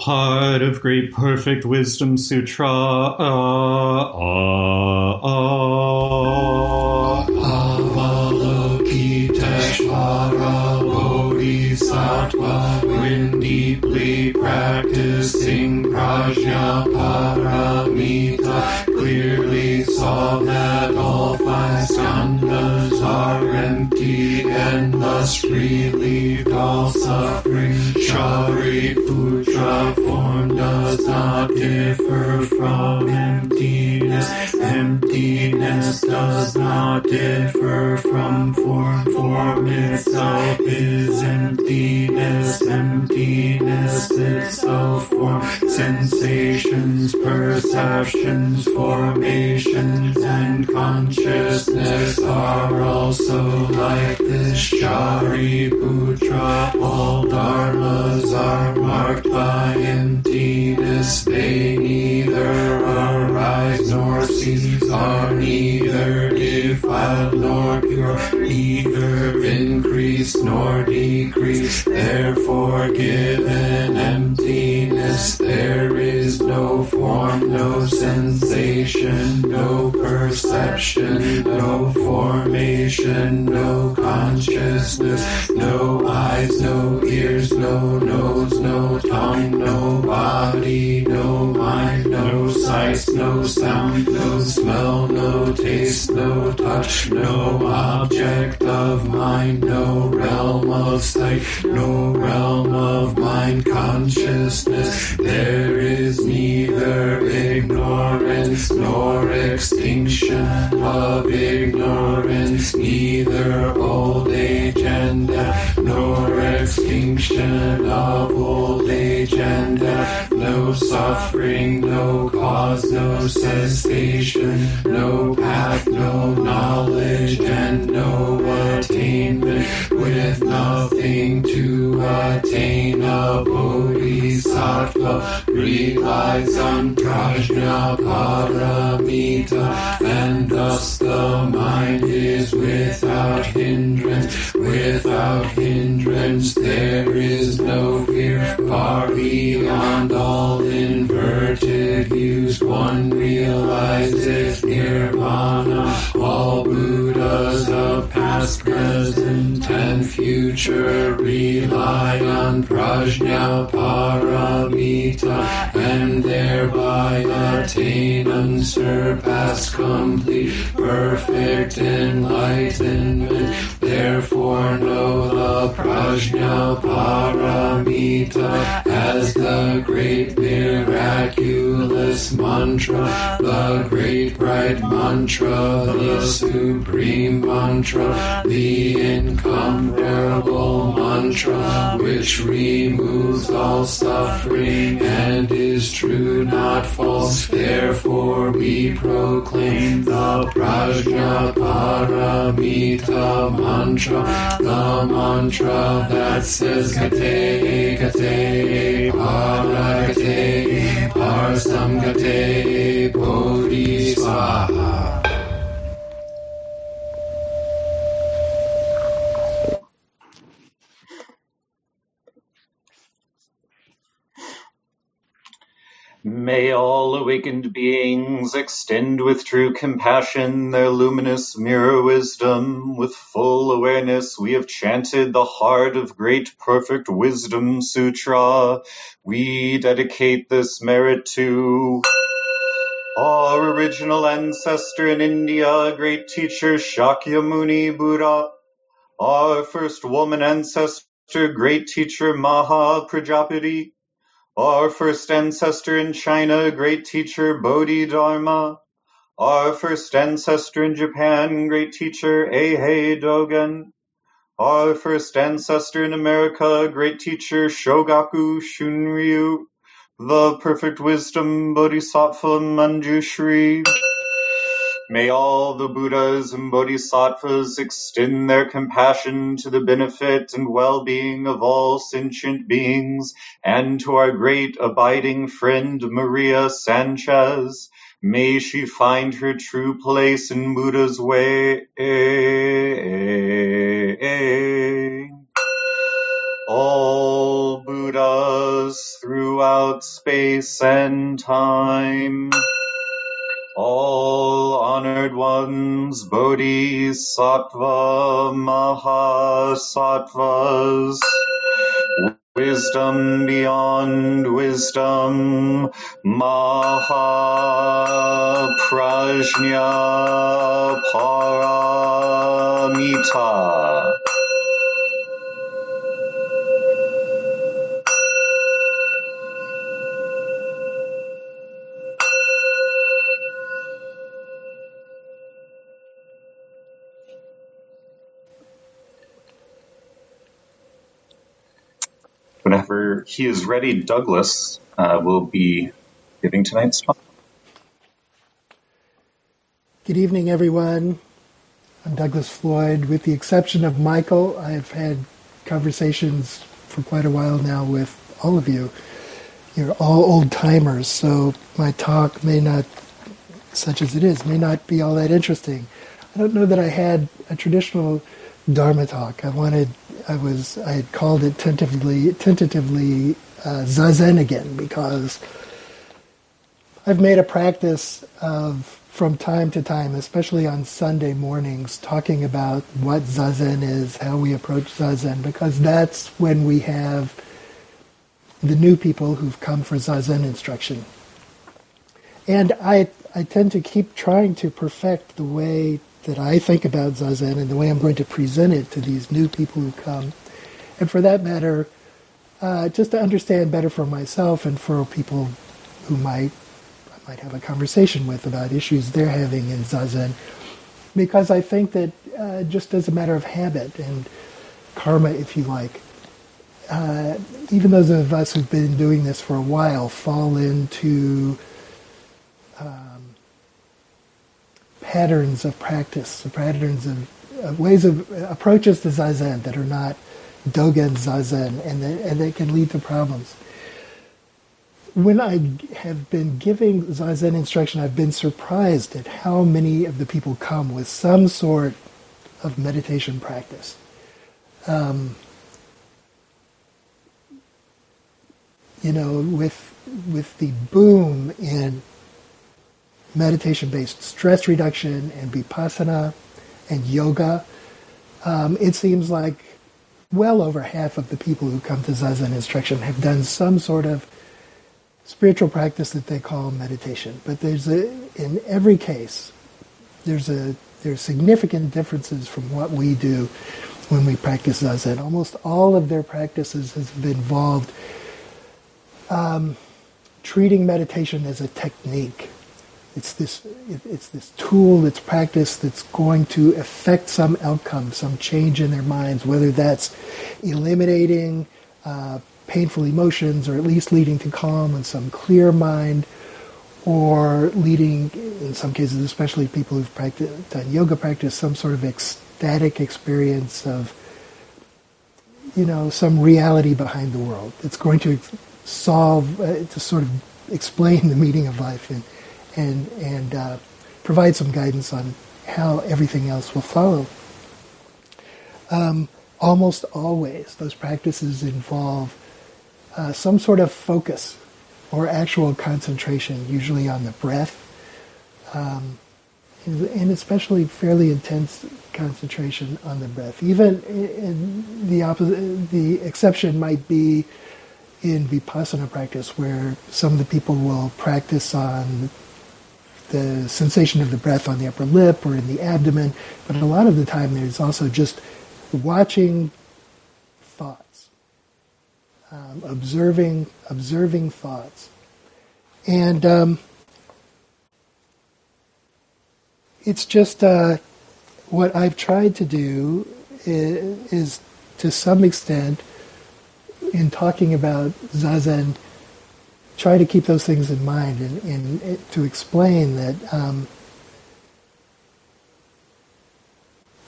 Heart of Great Perfect Wisdom Sutra. Uh, uh, uh. Avalokiteshvara Bodhisattva when deeply practicing prajna paramita clearly saw that all five skandhas are empty and thus relieved all suffering. Shariputra form does not differ from emptiness. Emptiness does not differ from form. Form itself is emptiness. Emptiness itself form. Sensations, perceptions, formations, and consciousness are also like this. Shariputra, all dharmas are marked by emptiness. They neither arise nor cease, are neither defiled nor pure, neither increased nor decreased. Therefore, given emptiness, there is no form, no sensation, no perception, no formation, no consciousness, no eyes, no ears, no nose, no tongue, no body, no mind, no sight, no sound, no smell, no taste, no touch, no object of mind, no realm of sight, no realm of mind consciousness. There is neither ignorance nor extinction of ignorance, neither old age and death, nor extinction of old age and death, no suffering, no cause, no cessation, no path, no knowledge, and no attainment, with nothing to attain a bodhisattva on prajna paramita, and thus the mind is without hindrance. Without hindrance, there is no fear, far beyond all inverted views. One realizes nirvana. All Buddhas of past, present, and future rely on prajna paramita and thereby attain unsurpassed, complete, perfect enlightenment. Therefore, know the prajna paramita as the great miraculous mantra, the great bright mantra, the supreme mantra, the incomparable mantra, which removes all suffering and is true, not false. Therefore, we proclaim the prajna paramita mantra the mantra that says Gate, Gate, Paragate, Parasamgate, Bodhisvaha. May all awakened beings extend with true compassion their luminous mirror wisdom. With full awareness, we have chanted the heart of great perfect wisdom sutra. We dedicate this merit to our original ancestor in India, great teacher Shakyamuni Buddha. Our first woman ancestor, great teacher Maha Prajapati our first ancestor in China, great teacher Bodhidharma. Our first ancestor in Japan, great teacher Eihei Dogen. Our first ancestor in America, great teacher Shogaku Shunryu. The perfect wisdom Bodhisattva Manjushri. May all the Buddhas and Bodhisattvas extend their compassion to the benefit and well-being of all sentient beings and to our great abiding friend Maria Sanchez. May she find her true place in Buddha's way. Space and time all honored ones, Bodhisattva Mahasattvas, wisdom beyond wisdom, Mahaprajna Paramita. He is ready, Douglas uh, will be giving tonight's talk. Good evening, everyone. I'm Douglas Floyd. With the exception of Michael, I've had conversations for quite a while now with all of you. You're all old timers, so my talk may not, such as it is, may not be all that interesting. I don't know that I had a traditional Dharma talk. I wanted I was I had called it tentatively tentatively uh, zazen again because I've made a practice of from time to time, especially on Sunday mornings, talking about what zazen is, how we approach zazen, because that's when we have the new people who've come for zazen instruction. And I I tend to keep trying to perfect the way that I think about Zazen and the way I'm going to present it to these new people who come. And for that matter, uh, just to understand better for myself and for people who might I might have a conversation with about issues they're having in Zazen. Because I think that uh, just as a matter of habit and karma, if you like, uh, even those of us who've been doing this for a while fall into um, patterns of practice, patterns of, ways of approaches to zazen that are not dogen zazen, and that, and they can lead to problems. When I have been giving zazen instruction, I've been surprised at how many of the people come with some sort of meditation practice. Um, you know, with with the boom in meditation-based stress reduction and vipassana and yoga, um, it seems like well over half of the people who come to Zazen instruction have done some sort of spiritual practice that they call meditation. But there's a, in every case, there's a there's significant differences from what we do when we practice Zazen. Almost all of their practices have involved um, treating meditation as a technique it's this, it's this tool, it's practice that's going to affect some outcome, some change in their minds, whether that's eliminating uh, painful emotions or at least leading to calm and some clear mind or leading, in some cases, especially people who've practiced, done yoga practice, some sort of ecstatic experience of, you know, some reality behind the world. It's going to solve, uh, to sort of explain the meaning of life and, and, and uh, provide some guidance on how everything else will follow. Um, almost always, those practices involve uh, some sort of focus or actual concentration, usually on the breath, um, and especially fairly intense concentration on the breath. Even in the opposite, the exception might be in vipassana practice, where some of the people will practice on the sensation of the breath on the upper lip or in the abdomen, but a lot of the time there's also just watching thoughts, um, observing observing thoughts, and um, it's just uh, what I've tried to do is, is, to some extent in talking about zazen try to keep those things in mind and, and to explain that um,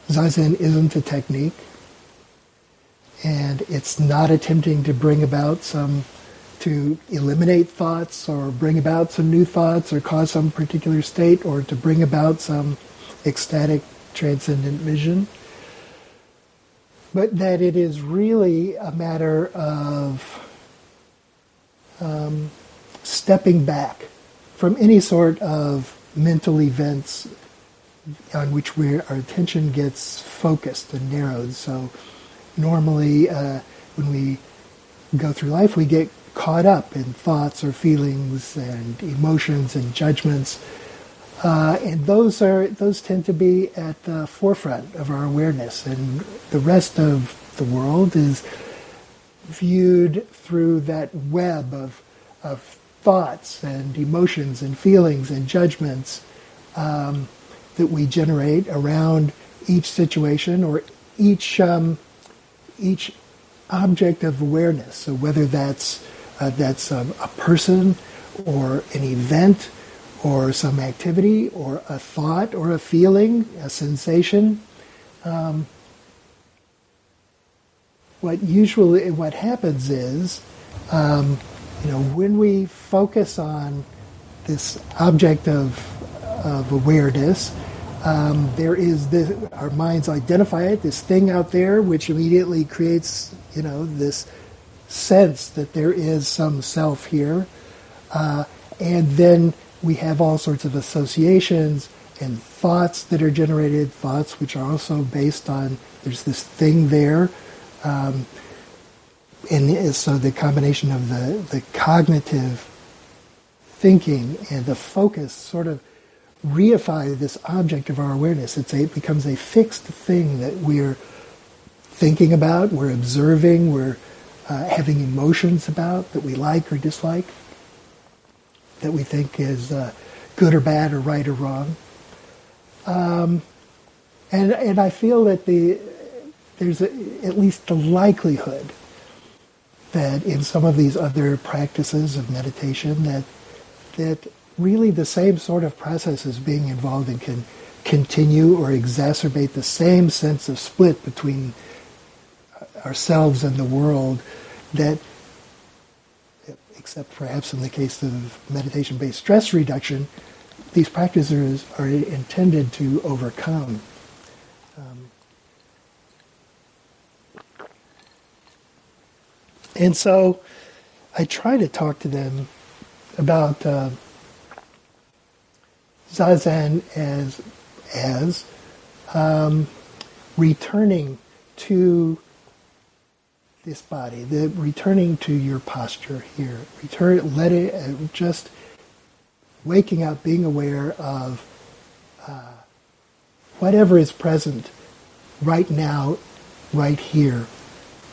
Zazen isn't a technique, and it's not attempting to bring about some, to eliminate thoughts or bring about some new thoughts or cause some particular state or to bring about some ecstatic transcendent vision, but that it is really a matter of um, stepping back from any sort of mental events on which our attention gets focused and narrowed. So normally uh, when we go through life, we get caught up in thoughts or feelings and emotions and judgments. Uh, and those are those tend to be at the forefront of our awareness, and the rest of the world is viewed through that web of of thoughts and emotions and feelings and judgments um, that we generate around each situation or each um, each object of awareness. So whether that's uh, that's um, a person or an event or some activity or a thought or a feeling, a sensation. Um, what usually what happens is, um, you know, when we focus on this object of of awareness, um, there is this, our minds identify it, this thing out there, which immediately creates, you know, this sense that there is some self here, uh, and then we have all sorts of associations and thoughts that are generated, thoughts which are also based on there's this thing there. Um, and so the combination of the, the cognitive thinking and the focus sort of reify this object of our awareness. It's a, it becomes a fixed thing that we're thinking about, we're observing, we're uh, having emotions about that we like or dislike that we think is uh, good or bad or right or wrong. Um, and and I feel that the there's a, at least the likelihood that in some of these other practices of meditation that that really the same sort of process is being involved and can continue or exacerbate the same sense of split between ourselves and the world that except perhaps in the case of meditation-based stress reduction, these practices are intended to overcome. And so I try to talk to them about uh, zazen as as um, returning to this body, the returning to your posture here. Return, let it uh, just waking up, being aware of uh, whatever is present right now, right here.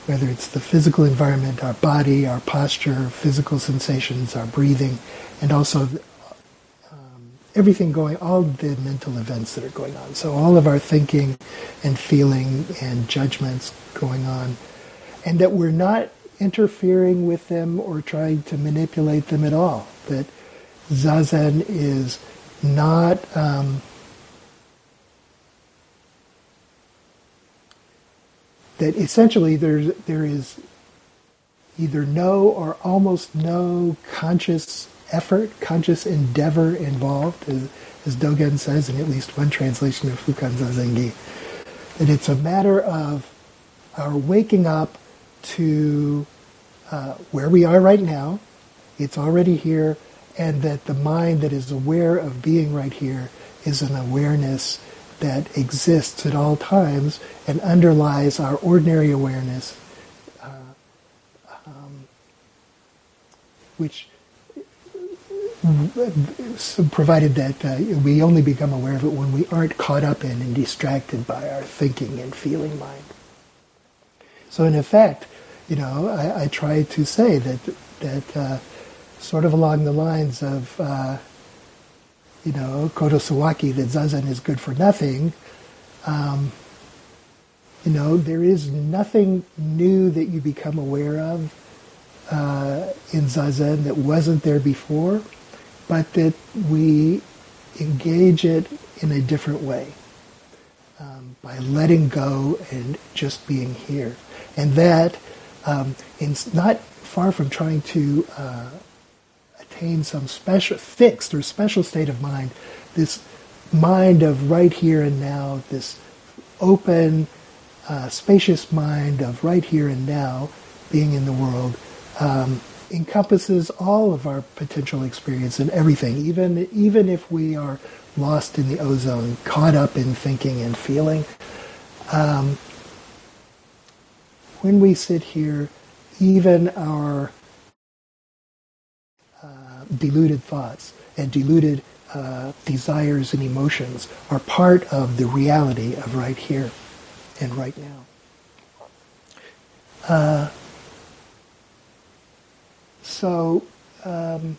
Whether it's the physical environment, our body, our posture, physical sensations, our breathing, and also um, everything going, all the mental events that are going on. So all of our thinking and feeling and judgments going on and that we're not interfering with them or trying to manipulate them at all. That zazen is not um, that essentially there's, there is either no or almost no conscious effort, conscious endeavor involved, as, as Dogen says in at least one translation of Fukan Zazengi, that it's a matter of our waking up to uh, where we are right now, it's already here, and that the mind that is aware of being right here is an awareness that exists at all times and underlies our ordinary awareness, uh, um, which provided that uh, we only become aware of it when we aren't caught up in and distracted by our thinking and feeling mind. So in effect, you know, I, I try to say that that uh, sort of along the lines of uh, you know Kodo Sawaki that zazen is good for nothing. Um, you know, there is nothing new that you become aware of uh, in zazen that wasn't there before but that we engage it in a different way um, by letting go and just being here. And that, um, not far from trying to uh, attain some special, fixed or special state of mind, this mind of right here and now, this open, uh, spacious mind of right here and now, being in the world, um, encompasses all of our potential experience and everything, even even if we are lost in the ozone, caught up in thinking and feeling. Um, when we sit here, even our deluded thoughts and deluded uh, desires and emotions are part of the reality of right here and right now. Uh, so um,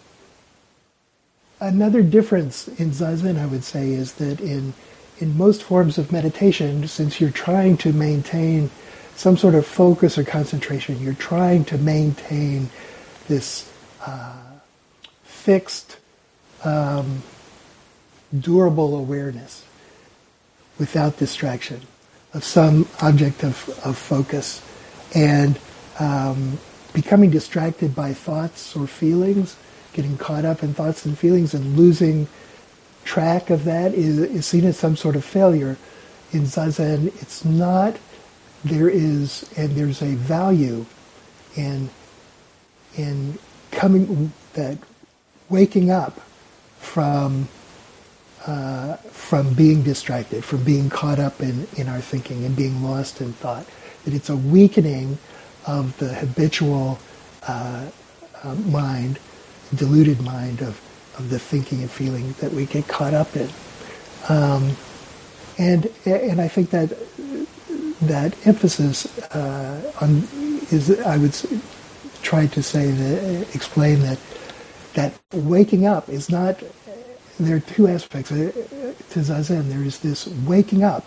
another difference in zazen, I would say, is that in in most forms of meditation, since you're trying to maintain some sort of focus or concentration, you're trying to maintain this uh, fixed, um, durable awareness without distraction of some object of, of focus. And um, becoming distracted by thoughts or feelings, getting caught up in thoughts and feelings and losing track of that is, is seen as some sort of failure. In Zazen, it's not. There is, and there's a value in, in coming, that waking up from, uh, from being distracted, from being caught up in, in our thinking and being lost in thought. That it's a weakening of the habitual uh, uh, mind, deluded mind of, of the thinking and feeling that we get caught up in. Um, and and I think that that emphasis uh, on is I would try to say that explain that that waking up is not. There are two aspects to zazen. There is this waking up,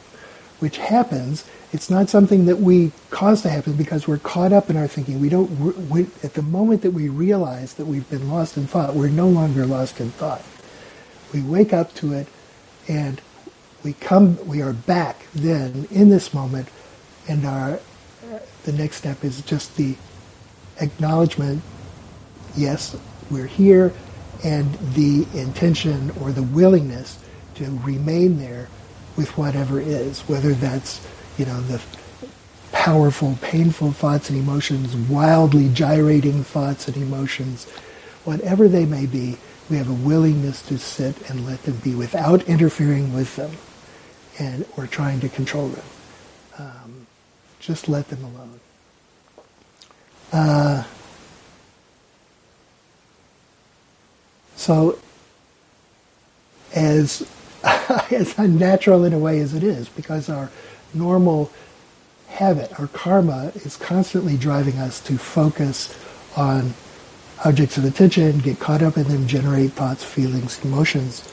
which happens it's not something that we cause to happen because we're caught up in our thinking. We don't. We, at the moment that we realize that we've been lost in thought, we're no longer lost in thought. We wake up to it, and we come. We are back then in this moment, and our the next step is just the acknowledgement. Yes, we're here, and the intention or the willingness to remain there with whatever is, whether that's you know, the powerful, painful thoughts and emotions, wildly gyrating thoughts and emotions, whatever they may be, we have a willingness to sit and let them be without interfering with them and or trying to control them. Um, just let them alone. Uh, so, as as unnatural in a way as it is, because our normal habit, our karma, is constantly driving us to focus on objects of attention, get caught up in them, generate thoughts, feelings, emotions.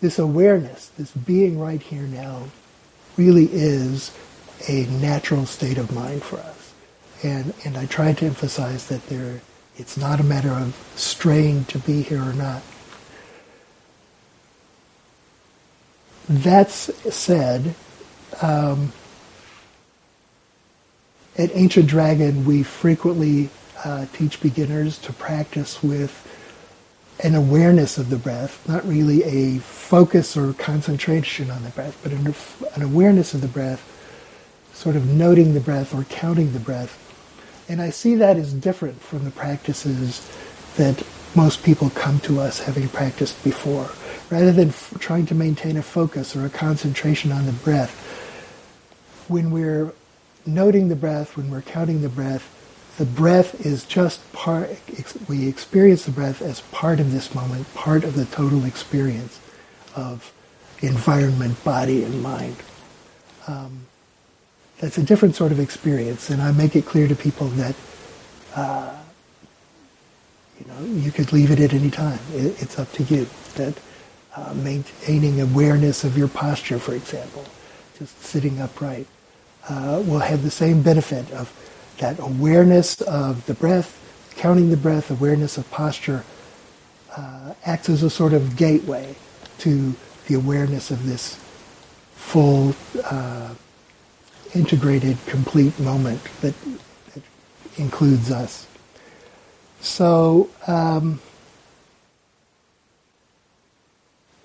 This awareness, this being right here now, really is a natural state of mind for us. And, and I try to emphasize that there, it's not a matter of straying to be here or not. That's said, um, at Ancient Dragon, we frequently uh, teach beginners to practice with an awareness of the breath, not really a focus or concentration on the breath, but an, an awareness of the breath, sort of noting the breath or counting the breath. And I see that as different from the practices that most people come to us having practiced before. Rather than f- trying to maintain a focus or a concentration on the breath, when we're noting the breath, when we're counting the breath, the breath is just part, we experience the breath as part of this moment, part of the total experience of environment, body, and mind. Um, that's a different sort of experience, and I make it clear to people that uh, you know you could leave it at any time. It, it's up to you. That uh, maintaining awareness of your posture, for example, just sitting upright, uh, will have the same benefit of that awareness of the breath, counting the breath, awareness of posture, uh, acts as a sort of gateway to the awareness of this full, uh, integrated, complete moment that, that includes us. So um,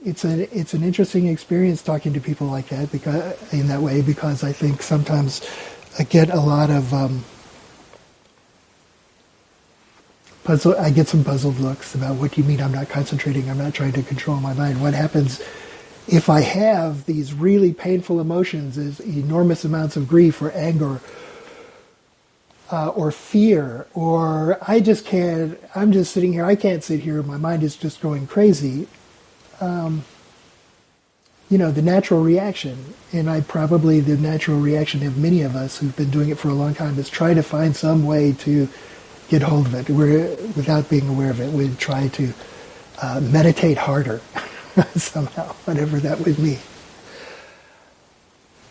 it's a it's an interesting experience talking to people like that because in that way because I think sometimes I get a lot of um, puzzle. I get some puzzled looks about what do you mean I'm not concentrating? I'm not trying to control my mind. What happens if I have these really painful emotions, as enormous amounts of grief or anger? Uh, or fear, or I just can't, I'm just sitting here, I can't sit here, my mind is just going crazy. Um, you know, the natural reaction, and I probably, the natural reaction of many of us who've been doing it for a long time is try to find some way to get hold of it We're, without being aware of it. We'd try to uh, meditate harder somehow, whatever that would mean.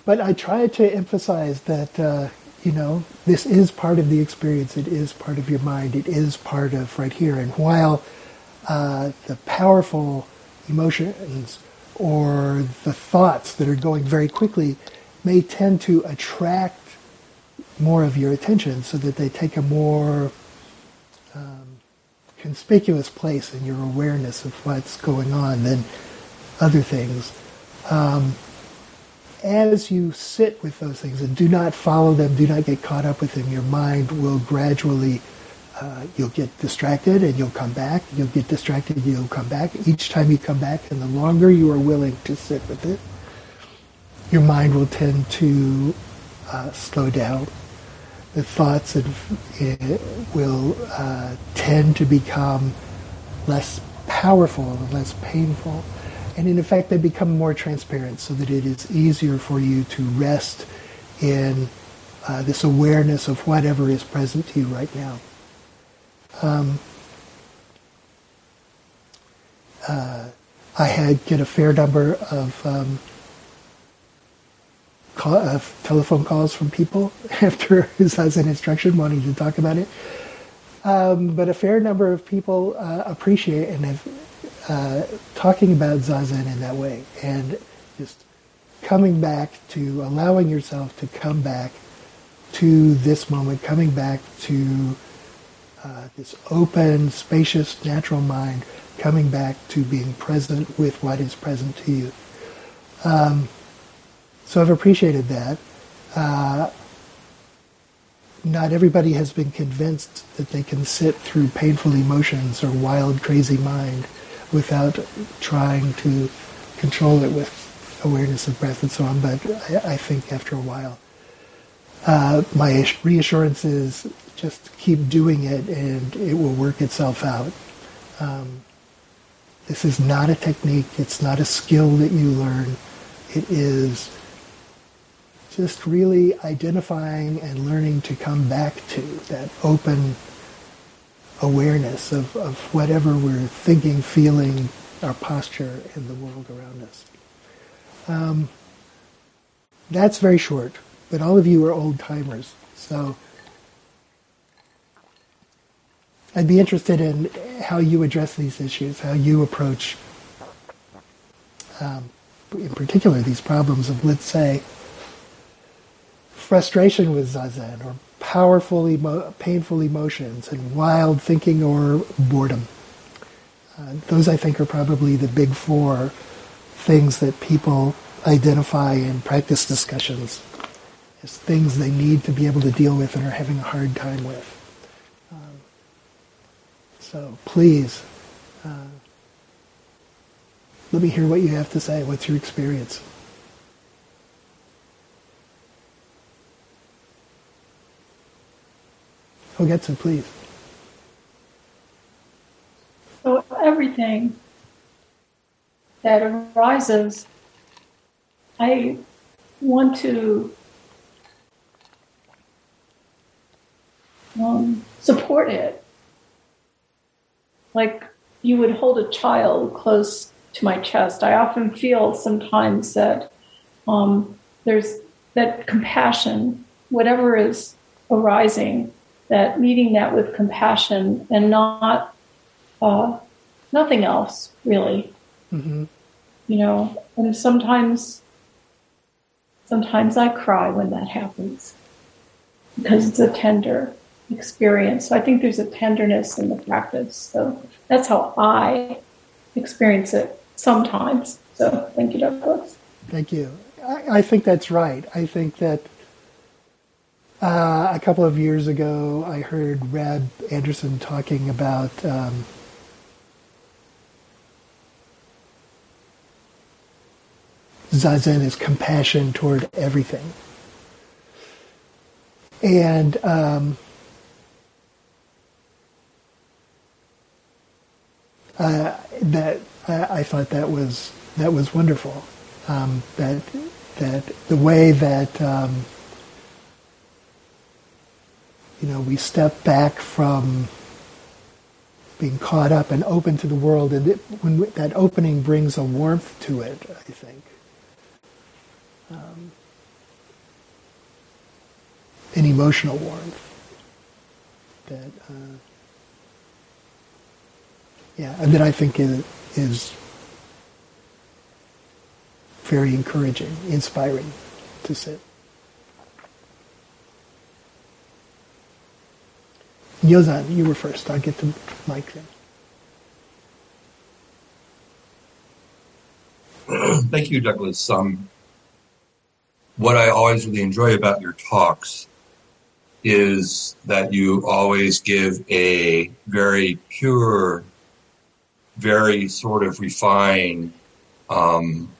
But I try to emphasize that, uh, you know, this is part of the experience. It is part of your mind. It is part of right here. And while uh, the powerful emotions or the thoughts that are going very quickly may tend to attract more of your attention so that they take a more conspicuous place in your awareness of what's going on than other things. Um, as you sit with those things and do not follow them, do not get caught up with them, your mind will gradually, uh, you'll get distracted and you'll come back. You'll get distracted, you'll come back. Each time you come back, and the longer you are willing to sit with it, your mind will tend to uh, slow down the thoughts will uh, tend to become less powerful and less painful. And in effect, they become more transparent so that it is easier for you to rest in uh, this awareness of whatever is present to you right now. Um, uh, I had get a fair number of um, call, uh, telephone calls from people after Zazen instruction wanting to talk about it. Um, but a fair number of people uh, appreciate and have uh, talking about Zazen in that way and just coming back to allowing yourself to come back to this moment, coming back to uh, this open, spacious, natural mind, coming back to being present with what is present to you. Um, so I've appreciated that. Uh, not everybody has been convinced that they can sit through painful emotions or wild, crazy mind without trying to control it with awareness of breath and so on. But I, I think after a while, uh, my reassurance is just keep doing it and it will work itself out. Um, this is not a technique. It's not a skill that you learn. It is just really identifying and learning to come back to that open awareness of, of whatever we're thinking, feeling, our posture in the world around us. Um, that's very short, but all of you are old timers, so I'd be interested in how you address these issues, how you approach, um, in particular, these problems of, let's say, frustration with zazen or powerful, emo- painful emotions and wild thinking or boredom. Uh, those, I think, are probably the big four things that people identify in practice discussions as things they need to be able to deal with and are having a hard time with. Um, so please, uh, let me hear what you have to say. What's your experience? Hogetsu, please. So everything that arises, I want to um, support it. Like you would hold a child close to my chest. I often feel sometimes that um, there's that compassion, whatever is arising, that meeting that with compassion and not uh, nothing else really. Mm-hmm. You know, and sometimes, sometimes I cry when that happens because it's a tender experience. So I think there's a tenderness in the practice. So that's how I experience it sometimes. So thank you, Douglas. Thank you. I, I think that's right. I think that uh, a couple of years ago, I heard Reb Anderson talking about um, Zazen as compassion toward everything. And um, uh, that I, I, thought that was that was wonderful. Um, that that the way that um, you know we step back from being caught up and open to the world, and it, when that opening brings a warmth to it, I think. Um, an emotional warmth that uh, yeah, and that I think is, is very encouraging, inspiring to sit. Yozan, you were first. I'll get the Mike then. Thank you, Douglas. Um, what I always really enjoy about your talks is that you always give a very pure very sort of refined. Um,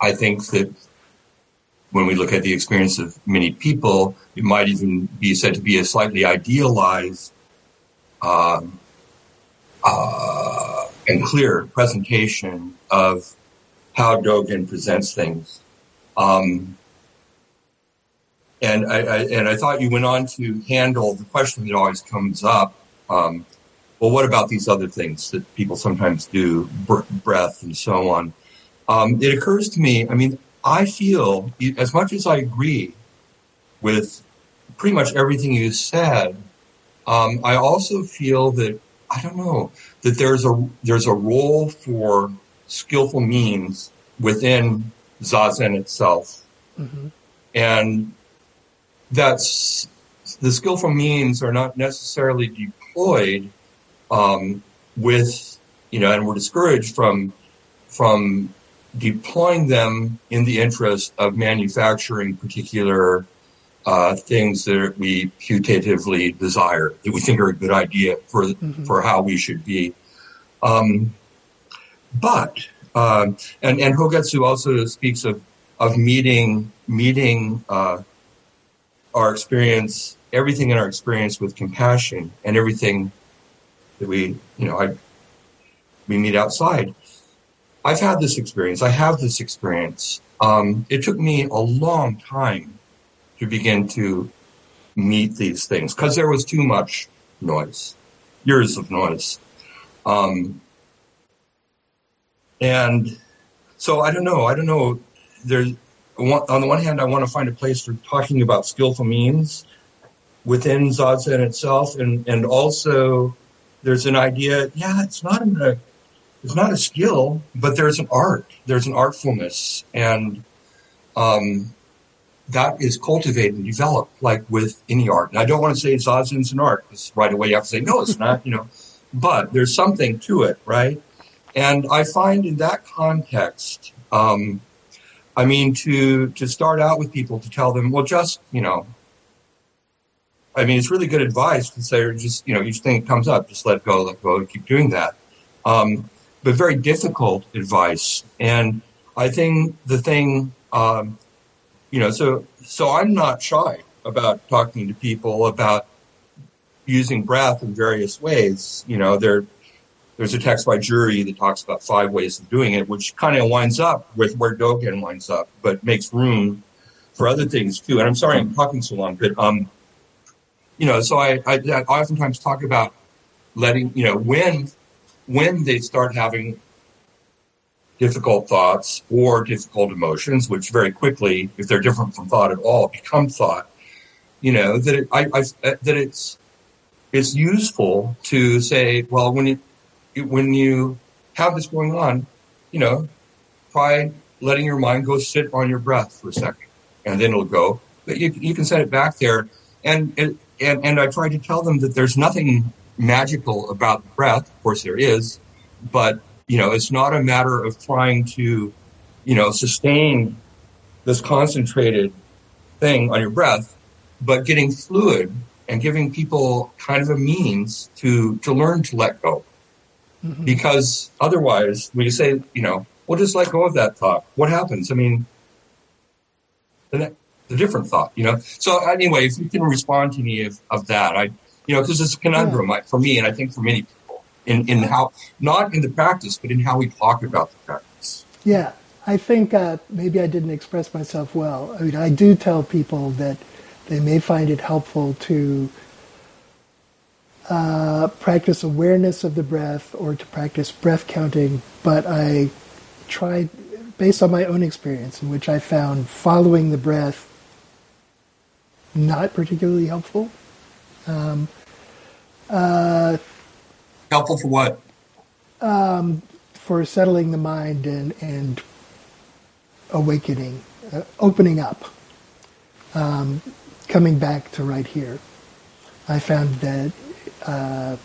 I think that when we look at the experience of many people, it might even be said to be a slightly idealized um, uh, and clear presentation of how Dogen presents things. Um, and I, I, and I thought you went on to handle the question that always comes up. Um, well, what about these other things that people sometimes do, breath and so on? Um, it occurs to me, I mean, I feel, as much as I agree with pretty much everything you said, um, I also feel that, I don't know, that there's a, there's a role for skillful means within Zazen itself. Mm-hmm. And that's, the skillful means are not necessarily deployed um, with, you know, and we're discouraged from, from deploying them in the interest of manufacturing particular uh, things that we putatively desire that we think are a good idea for mm-hmm. for how we should be. Um, but uh, and and Hogetsu also speaks of of meeting meeting uh, our experience, everything in our experience with compassion, and everything that we, you know, I, we meet outside. I've had this experience. I have this experience. Um, it took me a long time to begin to meet these things because there was too much noise, years of noise. Um, and so I don't know. I don't know. There's on the one hand, I want to find a place for talking about skillful means within Zazen itself, and and also there's an idea. Yeah, it's not a it's not a skill, but there's an art. There's an artfulness, and um, that is cultivated and developed like with any art. And I don't want to say Zazen's an art because right away you have to say, no, it's not, you know, but there's something to it, right? And I find in that context, um, I mean, to, to start out with people to tell them, well, just, you know, I mean, it's really good advice to say, just, you know, each thing that comes up, just let go, let go, keep doing that. Um, but very difficult advice. And I think the thing, um, you know, so, so I'm not shy about talking to people about using breath in various ways. You know, there, there's a text by Jury that talks about five ways of doing it, which kind of winds up with where Dogen winds up, but makes room for other things too. And I'm sorry I'm talking so long, but, um, you know, so I, I, I oftentimes talk about letting, you know, when, when they start having difficult thoughts or difficult emotions, which very quickly, if they're different from thought at all, become thought, you know, that it, I, I, uh, that it's, it's useful to say, well, when you, when you have this going on, you know, try letting your mind go sit on your breath for a second and then it'll go. But you, you can set it back there. And, and, and I try to tell them that there's nothing magical about breath. Of course there is, but you know, it's not a matter of trying to, you know, sustain this concentrated thing on your breath, but getting fluid and giving people kind of a means to, to learn to let go. Mm-hmm. Because otherwise, when you say, you know, well, just let go of that thought, what happens? I mean, the, the different thought, you know? So anyway, if you can respond to me of, of that, I, you know, because it's a conundrum for me, and I think for many people, in, in how, not in the practice, but in how we talk about the practice. Yeah, I think uh, maybe I didn't express myself well. I mean, I do tell people that they may find it helpful to uh, practice awareness of the breath or to practice breath counting, but I tried, based on my own experience, in which I found following the breath not particularly helpful. Um, uh, helpful for what? Um, for settling the mind and, and awakening, uh, opening up, um, coming back to right here. I found that uh,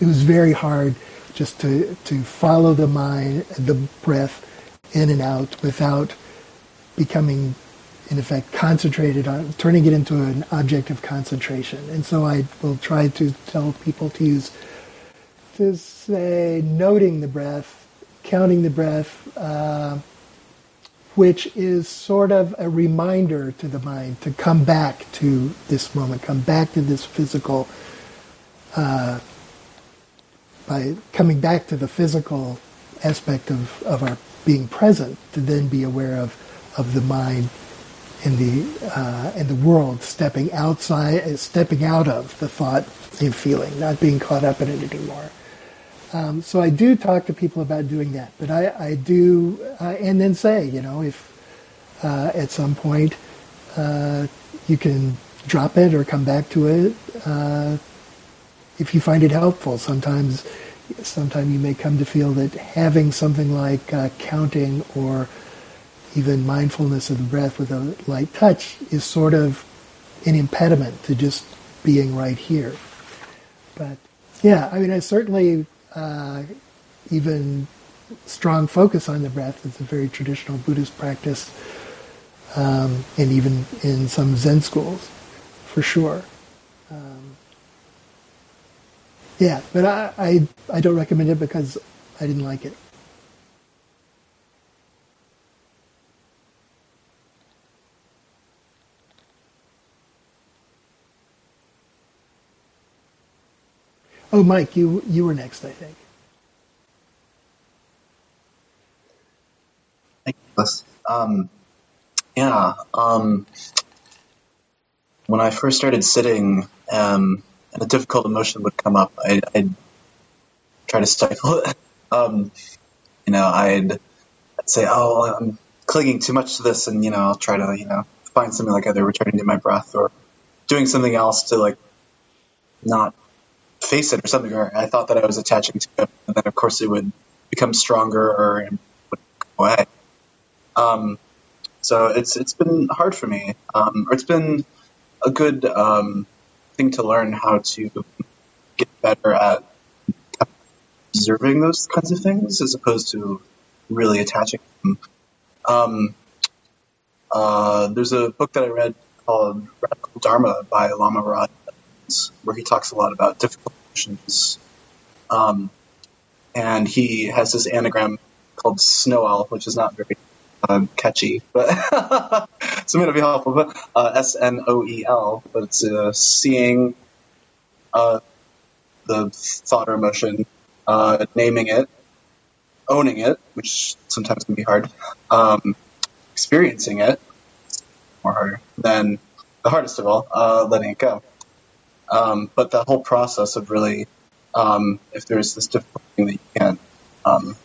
it was very hard just to, to follow the mind, the breath in and out without becoming, in effect, concentrated on, turning it into an object of concentration. And so I will try to tell people to use, to say, noting the breath, counting the breath, uh, which is sort of a reminder to the mind to come back to this moment, come back to this physical, uh, by coming back to the physical aspect of, of our being present, to then be aware of, of the mind in the uh, in the world, stepping outside, stepping out of the thought and feeling, not being caught up in it anymore. Um, so I do talk to people about doing that, but I, I do, uh, and then say, you know, if uh, at some point uh, you can drop it or come back to it uh, if you find it helpful. Sometimes, sometimes you may come to feel that having something like uh, counting or even mindfulness of the breath with a light touch is sort of an impediment to just being right here. But yeah, I mean, I certainly uh, even strong focus on the breath is a very traditional Buddhist practice, um, and even in some Zen schools, for sure. Um, yeah, but I, I, I don't recommend it because I didn't like it. Oh, Mike, you you were next, I think. Thank you. Um, yeah. Um, when I first started sitting, um, and a difficult emotion would come up, I'd, I'd try to stifle it. Um, you know, I'd, I'd say, "Oh, I'm clinging too much to this," and you know, I'll try to, you know, find something like either returning to my breath or doing something else to like not face it or something, or I thought that I was attaching to it, and then of course it would become stronger or would go away. Um, So it's it's been hard for me, um, or it's been a good um, thing to learn how to get better at observing those kinds of things as opposed to really attaching them. Um, uh, there's a book that I read called Radical Dharma by Lama Rod, where he talks a lot about difficult emotions. Um, and he has this anagram called Snow Owl, which is not very uh, catchy, but it's going to be helpful. But uh, S N O E L, but it's uh, seeing uh, the thought or emotion, uh, naming it, owning it, which sometimes can be hard, um, experiencing it, more harder. than the hardest of all, uh, letting it go. Um, but the whole process of really, um, if there's this difficult thing that you can't, um,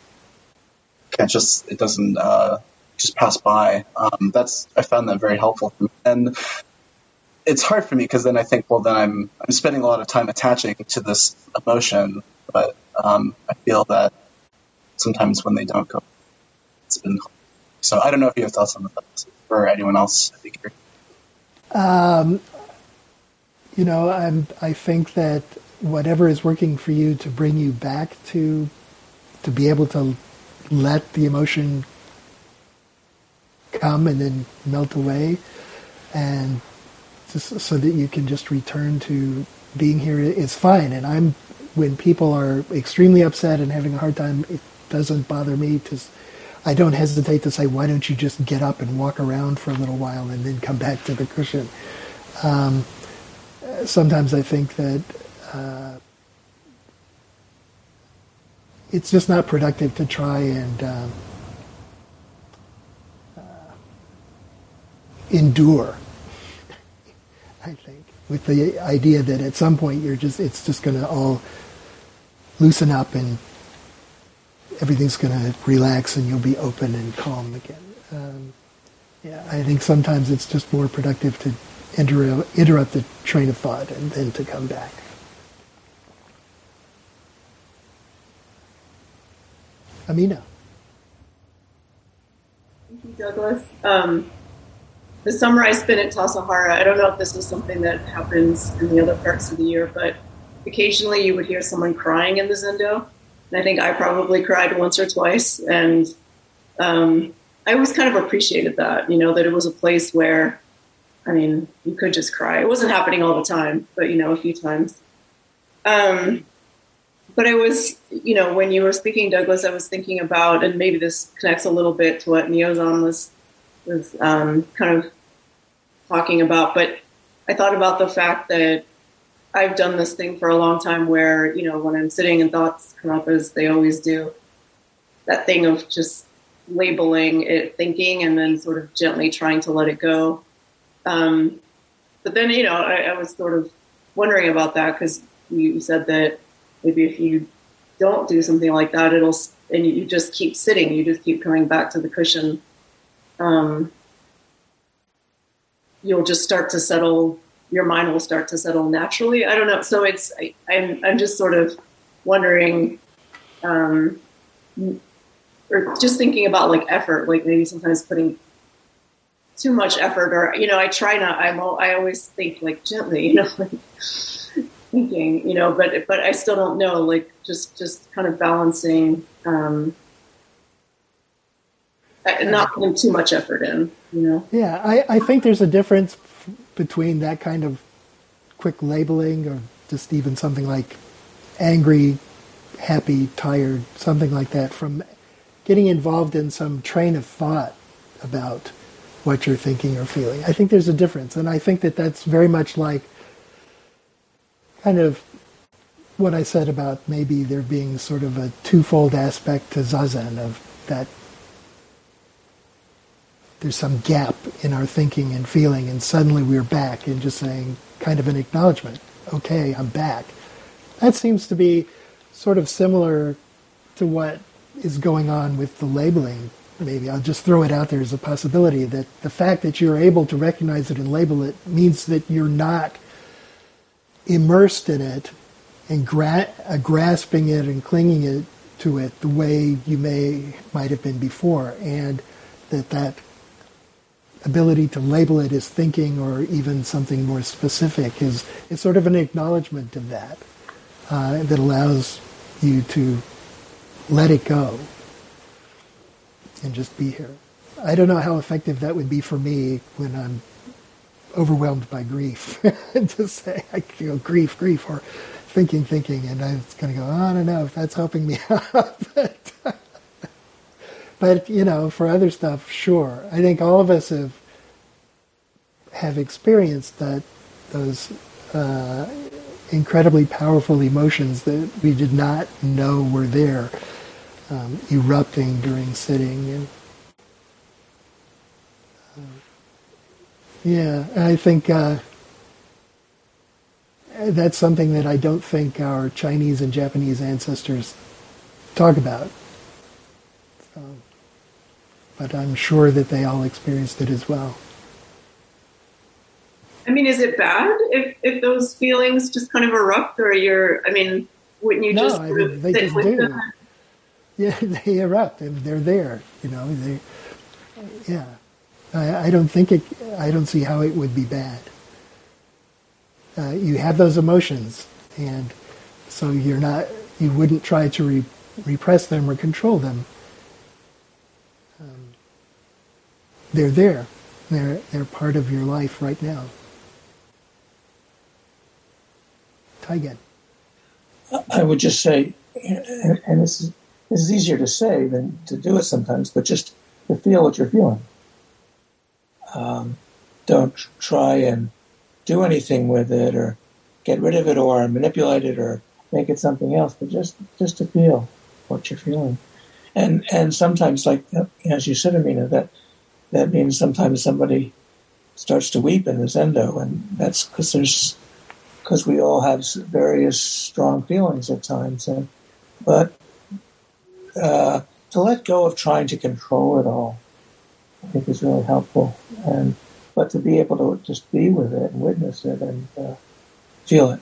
can't just, it doesn't uh, just pass by. Um, that's I found that very helpful, and it's hard for me because then I think, well, then I'm I'm spending a lot of time attaching to this emotion, but um, I feel that sometimes when they don't go, it's been. So I don't know if you have thoughts on that or anyone else. I think. Um, you know, I'm. I think that whatever is working for you to bring you back to, to be able to let the emotion come and then melt away, and just so that you can just return to being here is fine. And I'm when people are extremely upset and having a hard time, it doesn't bother me to. I don't hesitate to say, why don't you just get up and walk around for a little while and then come back to the cushion. Um, sometimes I think that uh, it's just not productive to try and um, uh, endure. I think with the idea that at some point you're just it's just going to all loosen up and everything's going to relax and you'll be open and calm again. Um, yeah, I think sometimes it's just more productive to inter- interrupt the train of thought and then to come back. Amina. Thank you, Douglas. Um, the summer I spent at Tassajara, I don't know if this is something that happens in the other parts of the year, but occasionally you would hear someone crying in the Zendo. And I think I probably cried once or twice. And um, I always kind of appreciated that, you know, that it was a place where, I mean, you could just cry. It wasn't happening all the time, but, you know, a few times. Um, but I was, you know, when you were speaking, Douglas, I was thinking about, and maybe this connects a little bit to what Neozan was was um, kind of talking about, but I thought about the fact that I've done this thing for a long time where, you know, when I'm sitting and thoughts come up as they always do, that thing of just labeling it thinking and then sort of gently trying to let it go. Um, but then, you know, I, I was sort of wondering about that because you said that maybe if you don't do something like that, it'll, and you just keep sitting, you just keep coming back to the cushion. Um, you'll just start to settle your mind will start to settle naturally i don't know so it's I, am I'm, I'm just sort of wondering um, or just thinking about like effort like maybe sometimes putting too much effort or you know i try not i'm i always think like gently you know like thinking you know but but i still don't know like just just kind of balancing um not putting too much effort in you know? Yeah i i think there's a difference between that kind of quick labeling or just even something like angry, happy, tired, something like that, from getting involved in some train of thought about what you're thinking or feeling. I think there's a difference. And I think that that's very much like kind of what I said about maybe there being sort of a twofold aspect to Zazen of that there's some gap in our thinking and feeling, and suddenly we're back and just saying, kind of an acknowledgement, okay, I'm back. That seems to be sort of similar to what is going on with the labeling. Maybe I'll just throw it out there as a possibility that the fact that you're able to recognize it and label it means that you're not immersed in it and gra- uh, grasping it and clinging it to it the way you may might have been before, and that that ability to label it as thinking or even something more specific is, is sort of an acknowledgement of that uh, that allows you to let it go and just be here. I don't know how effective that would be for me when I'm overwhelmed by grief. to say, I you know, grief, grief, or thinking, thinking, and I'm going to go, oh, I don't know if that's helping me out. but, but, you know, for other stuff, sure. I think all of us have have experienced that those uh, incredibly powerful emotions that we did not know were there um, erupting during sitting. And, uh, yeah, I think uh, that's something that I don't think our Chinese and Japanese ancestors talk about. So, but I'm sure that they all experienced it as well. I mean, is it bad if, if those feelings just kind of erupt, or you're? I mean, wouldn't you no, just I mean, they just do. Them? Yeah, they erupt and they're there. You know, they. Yeah, I, I don't think it. I don't see how it would be bad. Uh, you have those emotions, and so you're not. You wouldn't try to re, repress them or control them. Um, they're there. They're they're part of your life right now. Taigen. I would just say, and this is, this is easier to say than to do it sometimes, but just to feel what you're feeling. Um, don't try and do anything with it or get rid of it or manipulate it or make it something else, but just just to feel what you're feeling. And and sometimes, like as you said, Amina, that that means sometimes somebody starts to weep in the zendo, and that's because there's because we all have various strong feelings at times. And but uh, to let go of trying to control it all, I think is really helpful. And but to be able to just be with it and witness it and uh, feel it.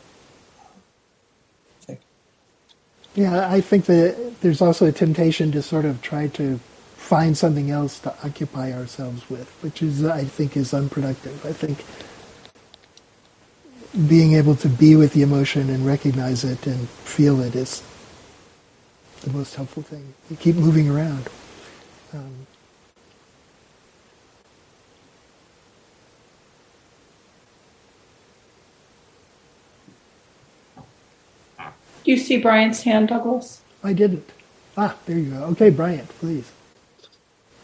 Yeah, I think that there's also a temptation to sort of try to find something else to occupy ourselves with, which is, I think, is unproductive. I think being able to be with the emotion and recognize it and feel it is the most helpful thing. You keep moving around. Um, Do you see Bryant's hand, Douglas? I didn't. Ah, there you go. Okay, Bryant, please.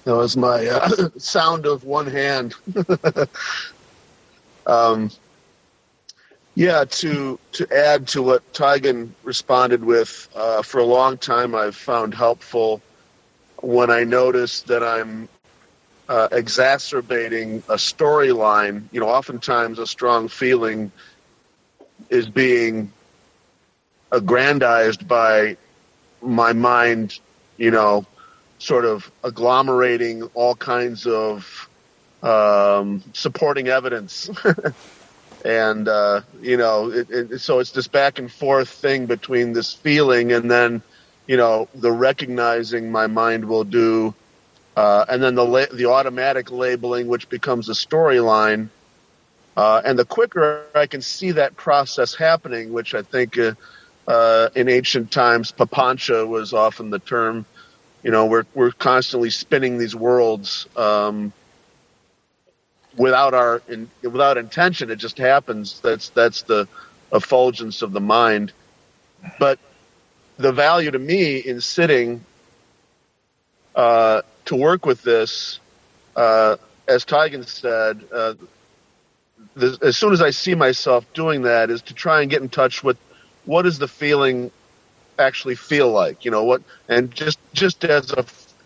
That was my uh, sound of one hand. um, yeah, to to add to what Taigen responded with, uh, for a long time I've found helpful when I notice that I'm uh, exacerbating a storyline. You know, oftentimes a strong feeling is being aggrandized by my mind. You know, sort of agglomerating all kinds of um, supporting evidence. and uh, you know, it, it, so it's this back and forth thing between this feeling and then, you know, the recognizing my mind will do, uh, and then the la- the automatic labeling, which becomes a storyline. Uh, and the quicker I can see that process happening, which I think uh, uh, in ancient times, papancha was often the term. You know, we're we're constantly spinning these worlds. Um, without our in, without intention, it just happens. That's that's the effulgence of the mind. But the value to me in sitting uh, to work with this, uh, as Taigen said, uh, as soon as I see myself doing that, is to try and get in touch with what does the feeling actually feel like, you know, what, and just just as a,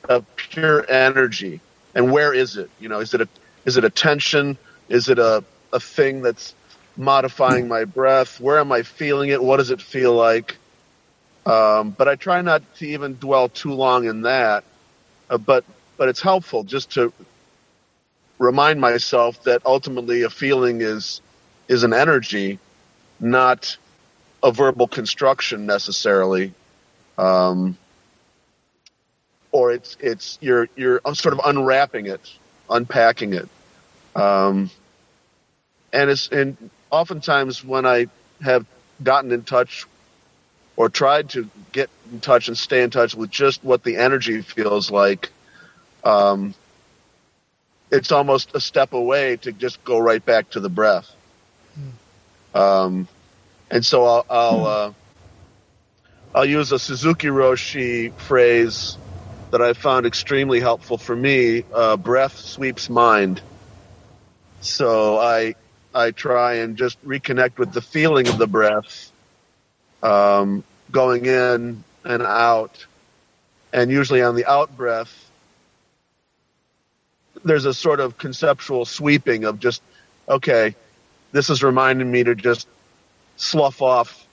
a pure energy, and where is it? You know, is it a is it a tension? Is it a, a thing that's modifying my breath? Where am I feeling it? What does it feel like? Um, but I try not to even dwell too long in that. Uh, but but it's helpful just to remind myself that ultimately a feeling is is an energy, not a verbal construction necessarily. Um, or it's it's you're you're sort of unwrapping it unpacking it. Um, and it's and oftentimes when I have gotten in touch or tried to get in touch and stay in touch with just what the energy feels like, um, it's almost a step away to just go right back to the breath. Um, and so I'll I'll, uh, I'll use a Suzuki Roshi phrase that I found extremely helpful for me. Uh, breath sweeps mind. So I I try and just reconnect with the feeling of the breath, um, going in and out, and usually on the out breath, there's a sort of conceptual sweeping of just, okay, this is reminding me to just slough off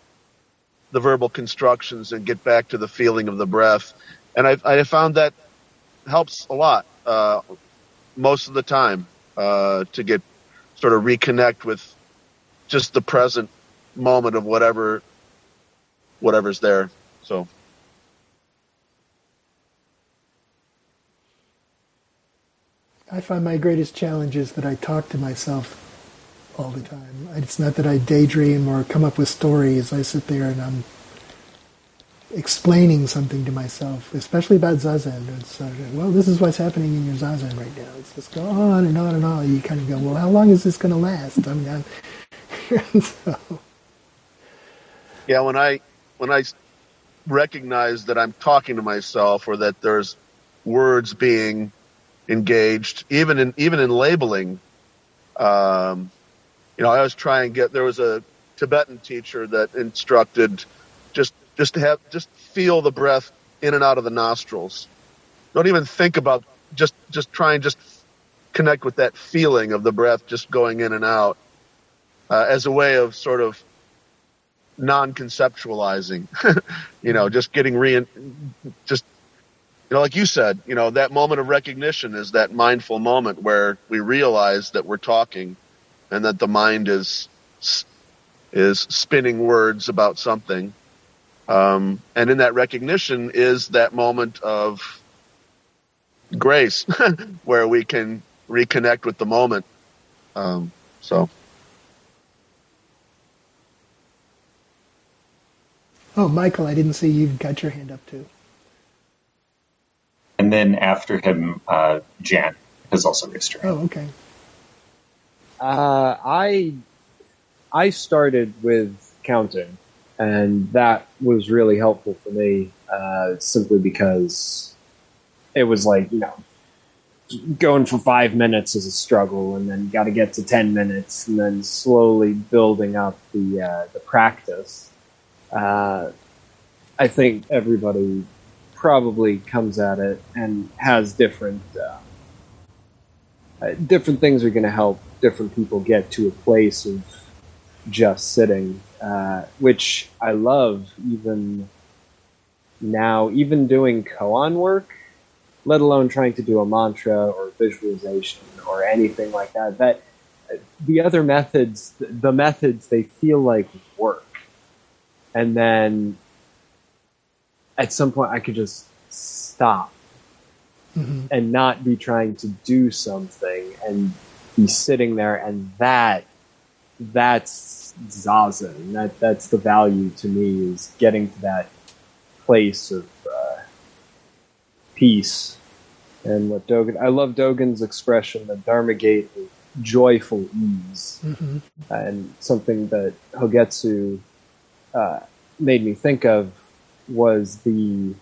the verbal constructions and get back to the feeling of the breath. And I, I found that helps a lot, uh, most of the time, uh, to get sort of reconnect with just the present moment of whatever, whatever's there. So. I find my greatest challenge is that I talk to myself all the time. It's not that I daydream or come up with stories. I sit there and I'm explaining something to myself, especially about zazen. It's uh, well, this is what's happening in your zazen right now. It's just go on and on and on. You kind of go, well, how long is this going to last? I mean, I'm, so. Yeah, when I when I recognize that I'm talking to myself or that there's words being engaged, even in even in labeling. Um, you know, I was trying to get. There was a Tibetan teacher that instructed just to have just feel the breath in and out of the nostrils. Don't even think about just just try and just connect with that feeling of the breath just going in and out uh, as a way of sort of non-conceptualizing. you know, just getting re just you know, like you said, you know, that moment of recognition is that mindful moment where we realize that we're talking and that the mind is is spinning words about something. Um, and in that recognition is that moment of grace where we can reconnect with the moment. Um, so. Oh, Michael, I didn't see you've got your hand up too. And then after him, uh, Jan has also raised her. Hand. Oh, okay. Uh, I I started with counting, and that was really helpful for me, uh, simply because it was like you know going for five minutes is a struggle, and then got to get to ten minutes, and then slowly building up the uh, the practice. Uh, I think everybody probably comes at it and has different uh, uh, different things are going to help different people get to a place of just sitting, uh, which I love even now, even doing koan work, let alone trying to do a mantra or visualization or anything like that. That the other methods, the methods, they feel like work, and then at some point I could just stop mm-hmm. and not be trying to do something and be sitting there and that that's zazen that that's the value to me is getting to that place of uh, peace. And what Dogen I love Dogen's expression the Dharma gate of joyful ease. Mm-hmm. and something that Hogetsu uh, made me think of was the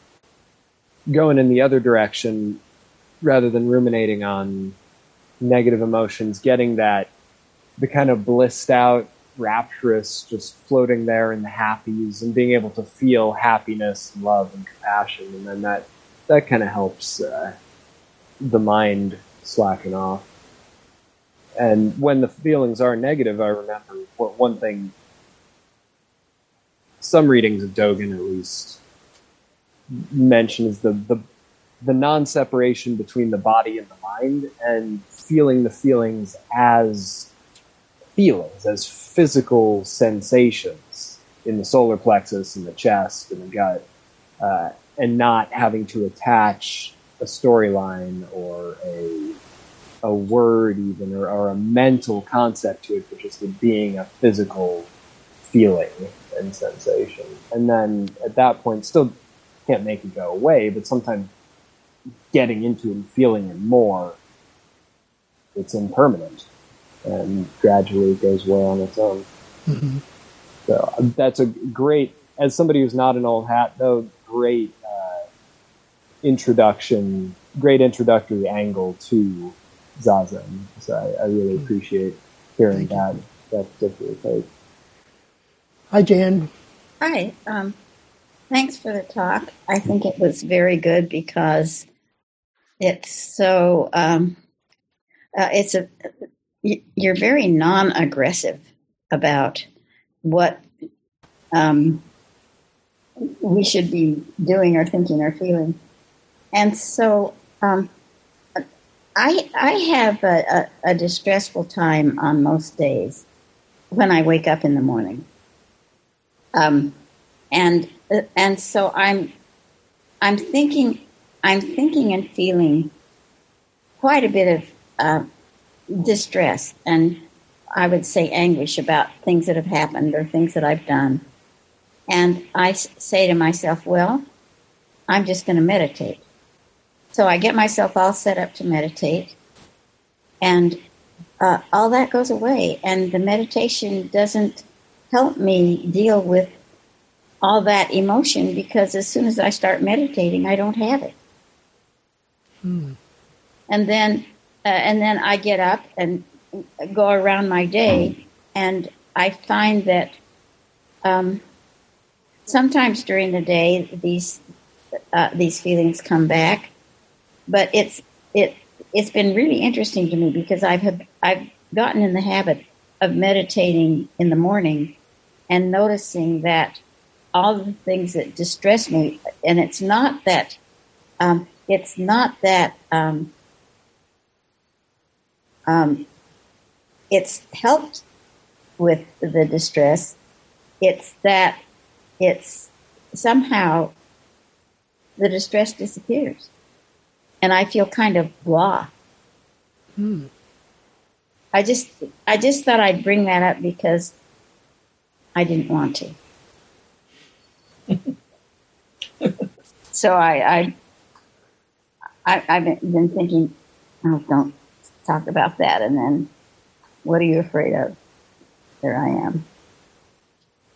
going in the other direction rather than ruminating on negative emotions, getting that the kind of blissed out, rapturous, just floating there in the happies and being able to feel happiness and love and compassion. And then that, that kind of helps uh, the mind slacken off. And when the feelings are negative, I remember what one thing, some readings of Dogen at least, mentions the, the the non-separation between the body and the mind and feeling the feelings as feelings, as physical sensations in the solar plexus, in the chest, in the gut, uh, and not having to attach a storyline or a a word even or, or a mental concept to it, but just it being a physical feeling and sensation. And then at that point, still can't make it go away, but sometimes getting into it and feeling it more, it's impermanent and gradually goes away on its own. hmm So uh, that's a great, as somebody who's not an old hat, though, great uh, introduction, great introductory angle to Zazen. So I, I really appreciate hearing that that particular take. Hi, Jan. Hi. Um, thanks for the talk. I think it was very good because it's so. Um, uh, it's a. You're very non-aggressive about what um, we should be doing or thinking or feeling, and so um, I I have a, a, a distressful time on most days when I wake up in the morning. Um, and and so I'm I'm thinking I'm thinking and feeling quite a bit of uh, distress and I would say anguish about things that have happened or things that I've done, and I say to myself, well, I'm just going to meditate. So I get myself all set up to meditate, and uh, all that goes away, and the meditation doesn't help me deal with all that emotion because as soon as I start meditating, I don't have it. Hmm. And then, uh, and then I get up and go around my day, and I find that um, sometimes during the day these uh, these feelings come back, but it's it it's been really interesting to me because I've I've gotten in the habit of meditating in the morning and noticing that all the things that distress me, and it's not that um, it's not that um, um, it's helped with the distress. It's that it's somehow the distress disappears, and I feel kind of blah. Hmm. I just I just thought I'd bring that up because I didn't want to. so I, I, I I've been been thinking, oh, don't talk about that. And then, what are you afraid of? There I am.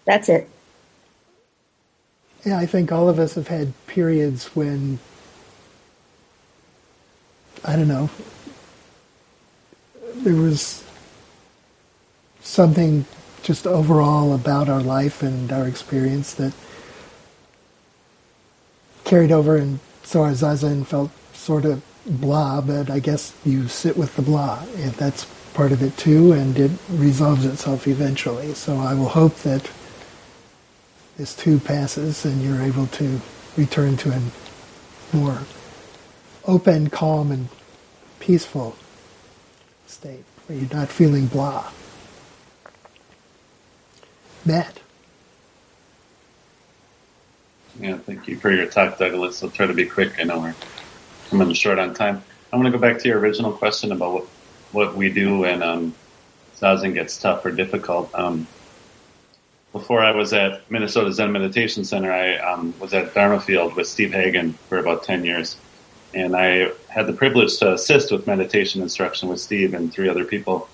That's it. Yeah, I think all of us have had periods when, I don't know, there was something just overall about our life and our experience that carried over, and so our zazen felt sort of blah, but I guess you sit with the blah, that's part of it too, and it resolves itself eventually. So I will hope that this too passes and you're able to return to a more open, calm, and peaceful state where you're not feeling blah. Matt. Yeah, thank you for your talk, Douglas. I'll try to be quick. I know we're coming short on time. I want to go back to your original question about what, what we do when um, Zazen gets tough or difficult. Um, before I was at Minnesota Zen Meditation Center, I um, was at Dharma Field with Steve Hagen for about 10 years. And I had the privilege to assist with meditation instruction with Steve and three other people.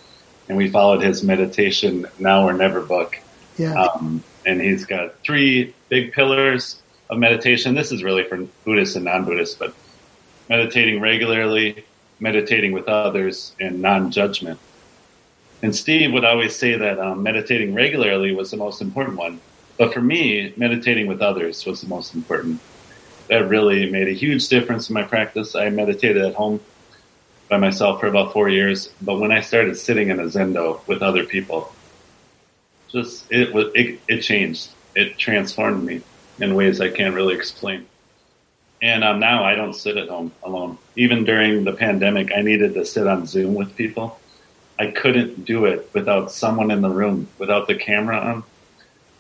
And we followed his meditation now or never book. Yeah. Um, and he's got three big pillars of meditation. This is really for Buddhists and non-Buddhists, but meditating regularly, meditating with others, and non-judgment. And Steve would always say that um, meditating regularly was the most important one. But for me, meditating with others was the most important. That really made a huge difference in my practice. I meditated at home by myself for about four years, but when I started sitting in a zendo with other people, just it was it, it changed. It transformed me in ways I can't really explain. And um, now I don't sit at home alone. Even during the pandemic, I needed to sit on Zoom with people. I couldn't do it without someone in the room, without the camera on.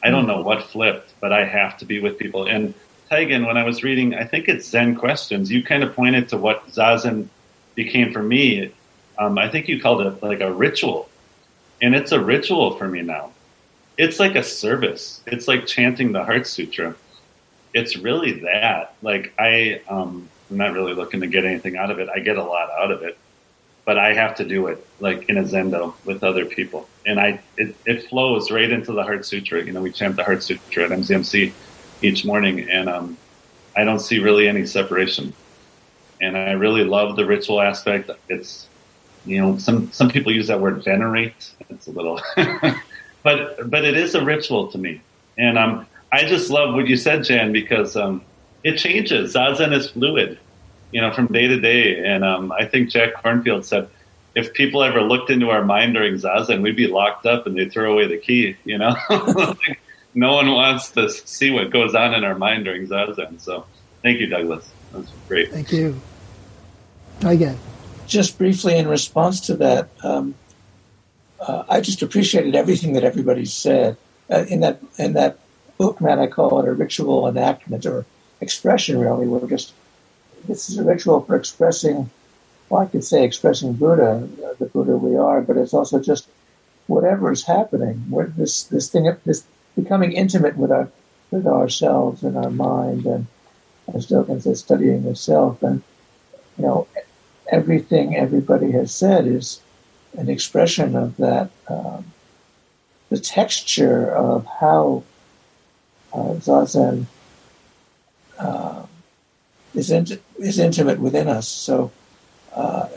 I don't know what flipped, but I have to be with people. And Taigen, when I was reading, I think it's Zen Questions, you kind of pointed to what Zazen became for me Um, I think you called it like a ritual, and it's a ritual for me now. It's like a service. It's like chanting the Heart Sutra. It's really that. Like I, um, I'm not really looking to get anything out of it. I get a lot out of it, but I have to do it like in a zendo with other people, and I it, it flows right into the Heart Sutra. You know, we chant the Heart Sutra at MZMC each morning, and um, I don't see really any separation. And I really love the ritual aspect. It's you know some some people use that word venerate. It's a little, but but it is a ritual to me, and um, I just love what you said, Jan, because um, it changes. Zazen is fluid, you know, from day to day. And um, I think Jack Kornfield said, if people ever looked into our mind during Zazen, we'd be locked up and they'd throw away the key, you know? no one wants to see what goes on in our mind during Zazen. So thank you, Douglas. That's great. Thank you. Again. Just briefly in response to that, um, uh, I just appreciated everything that everybody said. Uh, in that in that book, man, I call it a ritual enactment or expression. Really, we're just this is a ritual for expressing. Well, I could say expressing Buddha, the Buddha we are, but it's also just whatever is happening. We're this this thing, this becoming intimate with our with ourselves and our mind, and as Dogen says, studying the self. and you know, everything everybody has said is an expression of that. Um, the texture of how zazen is, int- is intimate within us. So, uh,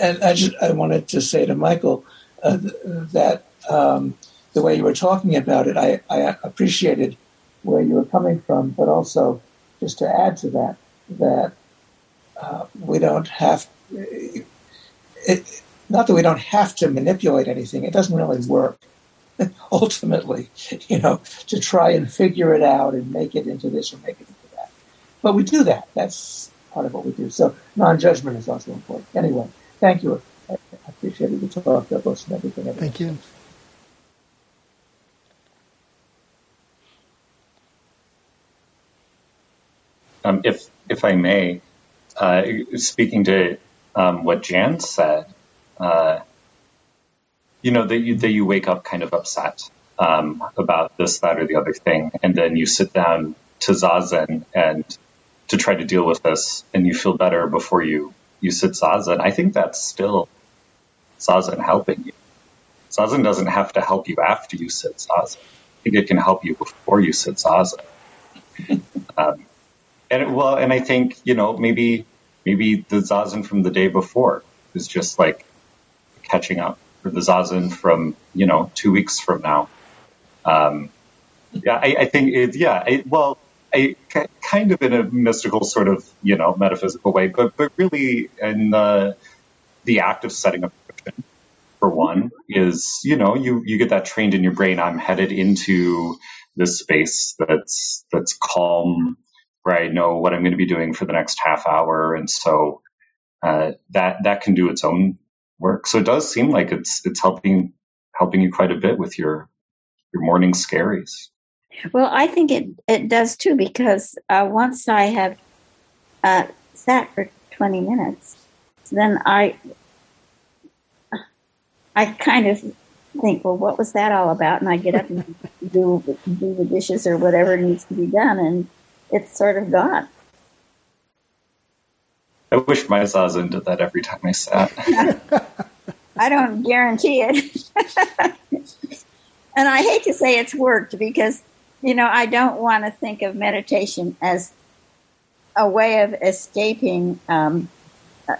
and I just I wanted to say to Michael uh, that um, the way you were talking about it, I, I appreciated where you were coming from, but also just to add to that that uh, we don't have. It, not that we don't have to manipulate anything; it doesn't really work. ultimately, you know, to try and figure it out and make it into this or make it into that. But we do that. That's part of what we do. So non-judgment is also important. Anyway, thank you. I appreciated the talk, Douglas, and everything. everything. Thank you. Um, if if I may, uh, speaking to um, what Jan said, uh, you know that you that you wake up kind of upset um, about this, that, or the other thing, and then you sit down to zazen and to try to deal with this, and you feel better before you you sit zazen. I think that's still zazen helping you. Zazen doesn't have to help you after you sit zazen. I think it can help you before you sit zazen. um, and well, and I think you know maybe maybe the zazen from the day before is just like catching up for the zazen from you know two weeks from now. Um, yeah, I, I think it, yeah. I, well, I kind of in a mystical sort of you know metaphysical way, but but really in the the act of setting up for one is you know you you get that trained in your brain. I'm headed into this space that's that's calm, where I know what I'm going to be doing for the next half hour, and so uh, that that can do its own work. So it does seem like it's it's helping helping you quite a bit with your your morning scaries. Well, I think it it does too because uh, once I have uh, sat for twenty minutes, then I I kind of think, well, what was that all about? And I get up and do do the dishes or whatever needs to be done, and it's sort of gone. I wish my zazen did that every time I sat. I don't guarantee it. and I hate to say it's worked because, you know, I don't want to think of meditation as a way of escaping um,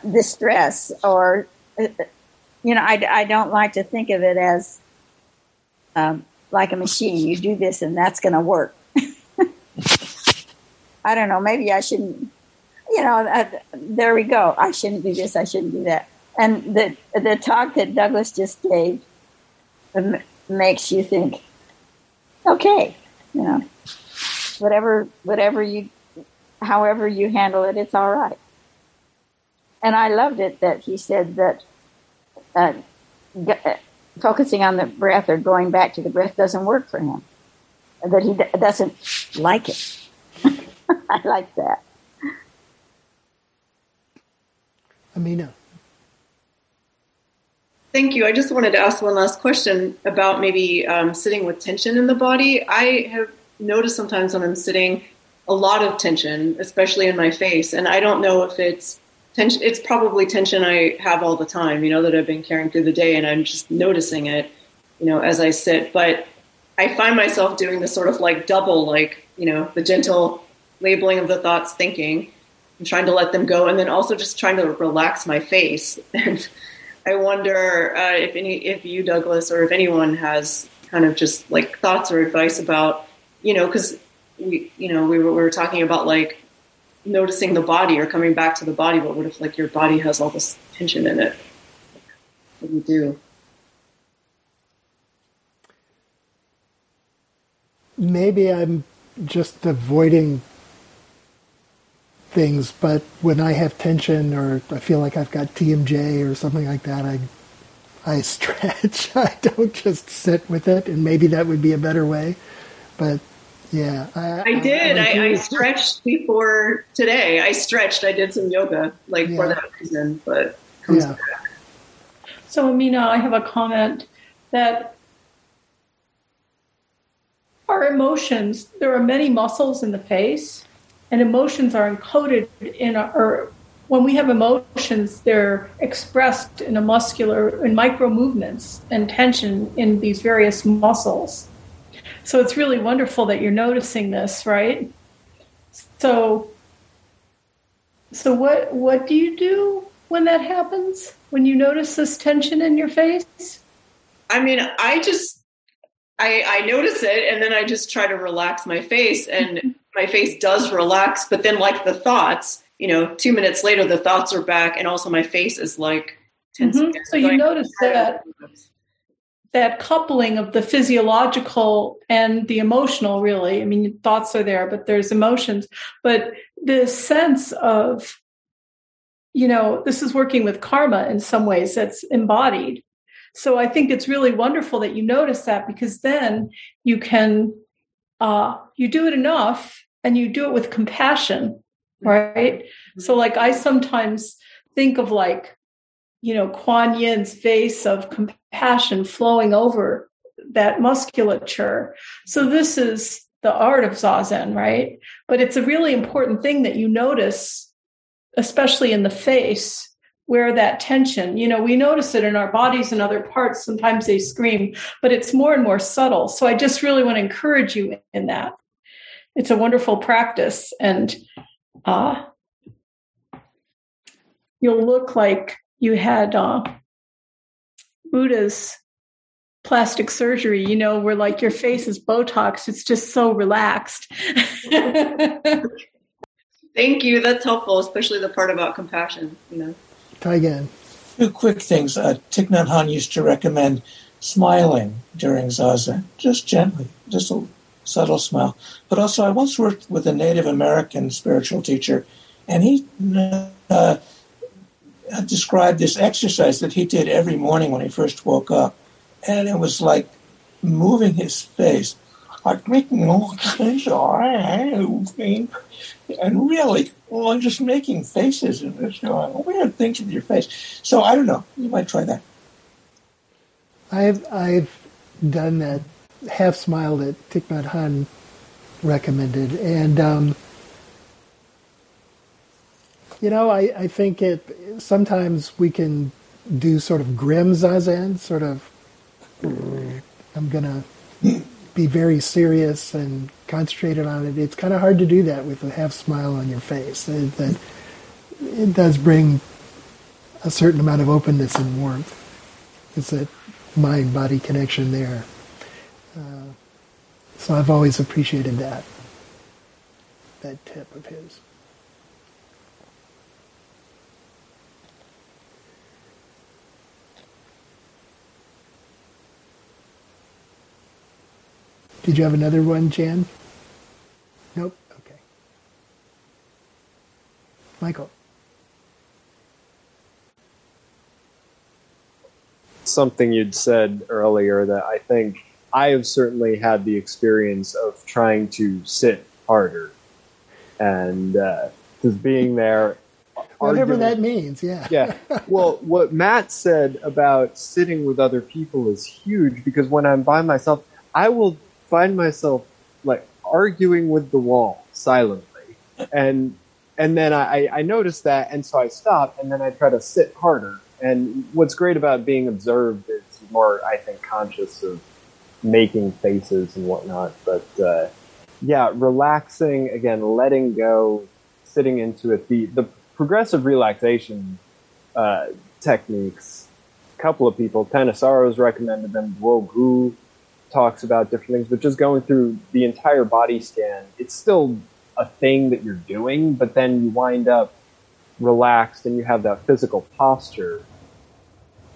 distress or, you know, I, I don't like to think of it as um, like a machine. You do this and that's going to work. I don't know. Maybe I shouldn't you know, uh, there we go. I shouldn't do this. I shouldn't do that. And the the talk that Douglas just gave makes you think, okay, you know, whatever whatever you, however you handle it, it's all right. And I loved it that he said that uh, g- uh, focusing on the breath or going back to the breath doesn't work for him. That he d- doesn't like it. I like that. Amina. Thank you. I just wanted to ask one last question about maybe um, sitting with tension in the body. I have noticed sometimes when I'm sitting, a lot of tension, especially in my face, and I don't know if it's tension. It's probably tension I have all the time, you know, that I've been carrying through the day, and I'm just noticing it, you know, as I sit. But I find myself doing this sort of like double, like you know, the gentle labeling of the thoughts, thinking, and trying to let them go, and then also just trying to relax my face and I wonder uh, if any, if you, Douglas, or if anyone has kind of just like thoughts or advice about, you know, because we, you know, we were, we were talking about like noticing the body or coming back to the body, but what if like your body has all this tension in it? What do you do? Maybe I'm just avoiding things, but when I have tension or I feel like I've got TMJ or something like that, I I stretch. I don't just sit with it, and maybe that would be a better way. But yeah, I, I did. I, I, I, stretched before today. I stretched. I did some yoga, like yeah. for that reason. But yeah. Back. So, Amina, I have a comment that our emotions. There are many muscles in the face and emotions are encoded in our when we have emotions they're expressed in a muscular in micro movements and tension in these various muscles. So it's really wonderful that you're noticing this right? So so what what do you do when that happens? When you notice this tension in your face? I mean i just I, I notice it and then I just try to relax my face and my face does relax, but then like the thoughts, you know, two minutes later the thoughts are back and also my face is like tense. Mm-hmm. So you notice that that coupling of the physiological and the emotional really. I mean thoughts are there, but there's emotions. But the sense of you know, this is working with karma in some ways that's embodied. So I think it's really wonderful that you notice that because then you can uh, you do it enough and you do it with compassion, right? Mm-hmm. So, like, I sometimes think of like, you know, Kuan Yin's face of compassion flowing over that musculature. So, this is the art of Zazen, right? But it's a really important thing that you notice, especially in the face, where that tension, you know, we notice it in our bodies and other parts. Sometimes they scream, but it's more and more subtle. So I just really want to encourage you in that. It's a wonderful practice, and uh, you'll look like you had uh, Buddha's plastic surgery, you know, where like your face is Botox. It's just so relaxed. Thank you. That's helpful, especially the part about compassion, you know. Try again. Two quick things. Uh, Thich Nhat Hanh used to recommend smiling during zazen, just gently, just a subtle smile. But also, I once worked with a Native American spiritual teacher, and he uh, described this exercise that he did every morning when he first woke up, and it was like moving his face, like making all kinds of and really, well, just making faces and just doing weird things with your face. So I don't know. You might try that. I've I've done that half smile that Thich Nhat Hanh recommended, and um, you know, I, I think it sometimes we can do sort of grim zazen, sort of. I'm gonna be very serious and concentrated on it. It's kind of hard to do that with a half smile on your face. It, that it does bring a certain amount of openness and warmth. It's a mind-body connection there. Uh, so I've always appreciated that that tip of his. Did you have another one, Jan? Nope. Okay. Michael. Something you'd said earlier that I think I have certainly had the experience of trying to sit harder and uh, just being there Whatever arguing- that means, yeah. yeah. Well, what Matt said about sitting with other people is huge because when I'm by myself, I will find myself like arguing with the wall silently, and and then I I notice that, and so I stop, and then I try to sit harder. And what's great about being observed is more, I think, conscious of making faces and whatnot. But uh, yeah, relaxing again, letting go, sitting into it. The the progressive relaxation uh, techniques. A couple of people, Thanissaro's recommended them. Gu talks about different things, but just going through the entire body scan, it's still a thing that you're doing, but then you wind up relaxed and you have that physical posture.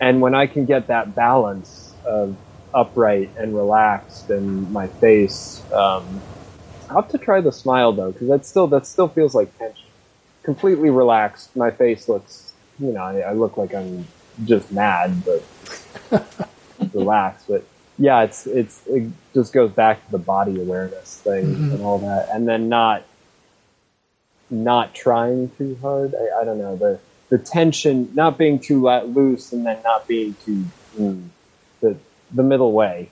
And when I can get that balance of upright and relaxed and my face, um, I'll have to try the smile though, because that still that still feels like tension. Completely relaxed, my face looks, you know, I, I look like I'm just mad, but relaxed. But yeah, it's it's it just goes back to the body awareness thing Mhm. and all that, and then not not trying too hard. I, I don't know the the tension, not being too loose, and then not being too mm, the the middle way.